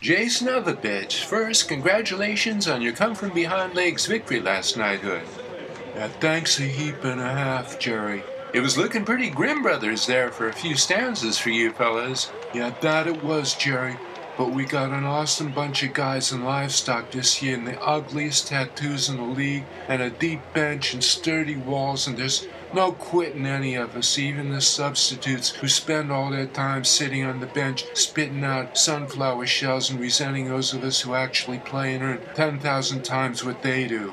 Jason Ovabitch, first, congratulations on your come from behind legs victory last knighthood. Yeah, thanks a heap and a half, Jerry. It was looking pretty grim, brothers, there for a few stanzas for you fellas. Yeah, that it was, Jerry. But we got an awesome bunch of guys in livestock this year and the ugliest tattoos in the league and a deep bench and sturdy walls and there's no quitting any of us, even the substitutes who spend all their time sitting on the bench spitting out sunflower shells and resenting those of us who actually play and earn 10,000 times what they do.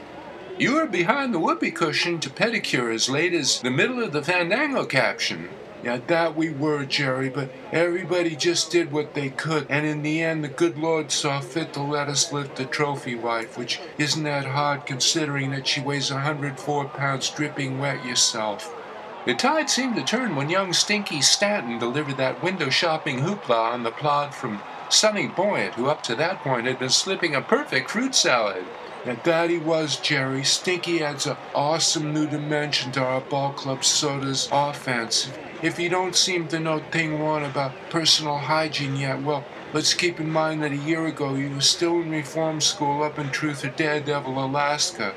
You were behind the whoopee cushion to pedicure as late as the middle of the Fandango caption. Yeah, that we were, Jerry, but everybody just did what they could, and in the end, the good Lord saw fit to let us lift the trophy wife, which isn't that hard considering that she weighs 104 pounds dripping wet yourself. The tide seemed to turn when young Stinky Stanton delivered that window shopping hoopla on the plod from Sonny Boyant, who up to that point had been slipping a perfect fruit salad. And that he was, Jerry. Stinky adds an awesome new dimension to our ball club soda's offense. If you don't seem to know thing one about personal hygiene yet, well, let's keep in mind that a year ago you were still in reform school up in Truth or Daredevil, Alaska.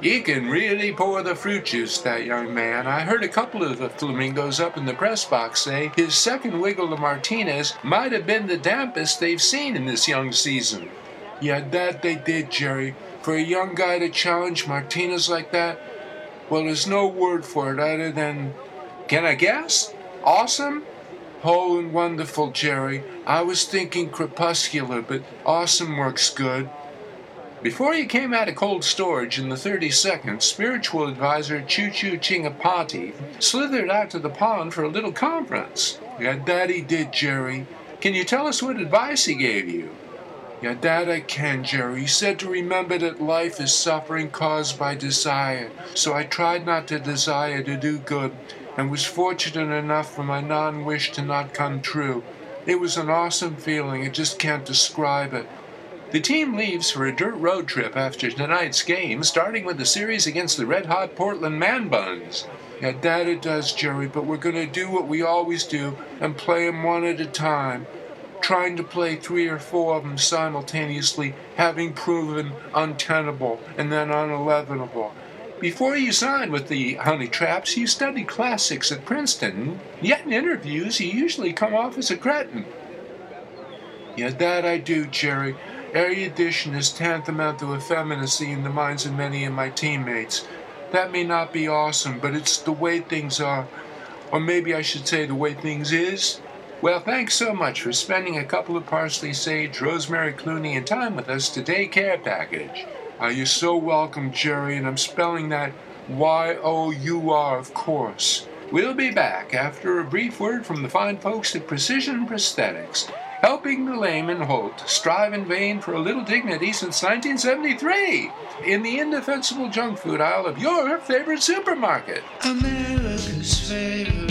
He can really pour the fruit juice, that young man. I heard a couple of the flamingos up in the press box say his second wiggle to Martinez might have been the dampest they've seen in this young season. Yeah, that they did, Jerry. For a young guy to challenge Martinez like that, well, there's no word for it other than can I guess? Awesome? Whole and wonderful, Jerry. I was thinking crepuscular, but awesome works good. Before you came out of cold storage in the 32nd, spiritual advisor Choo Choo Chingapati slithered out to the pond for a little conference. Yeah, that he did, Jerry. Can you tell us what advice he gave you? Yeah, that I can, Jerry. He said to remember that life is suffering caused by desire. So I tried not to desire to do good and was fortunate enough for my non wish to not come true. It was an awesome feeling, I just can't describe it. The team leaves for a dirt road trip after tonight's game, starting with the series against the red hot Portland Man Buns. Yeah, that it does, Jerry, but we're going to do what we always do and play 'em one at a time. Trying to play three or four of them simultaneously, having proven untenable and then unelevenable. Before you signed with the Honey Traps, you studied classics at Princeton, yet in interviews you usually come off as a cretin. Yeah, that I do, Jerry. Erudition is tantamount to effeminacy in the minds of many of my teammates. That may not be awesome, but it's the way things are. Or maybe I should say the way things is. Well, thanks so much for spending a couple of parsley, sage, rosemary, clooney, and time with us today care package. Uh, you're so welcome, Jerry, and I'm spelling that Y O U R, of course. We'll be back after a brief word from the fine folks at Precision Prosthetics, helping the lame and halt strive in vain for a little dignity since 1973 in the indefensible junk food aisle of your favorite supermarket. America's favorite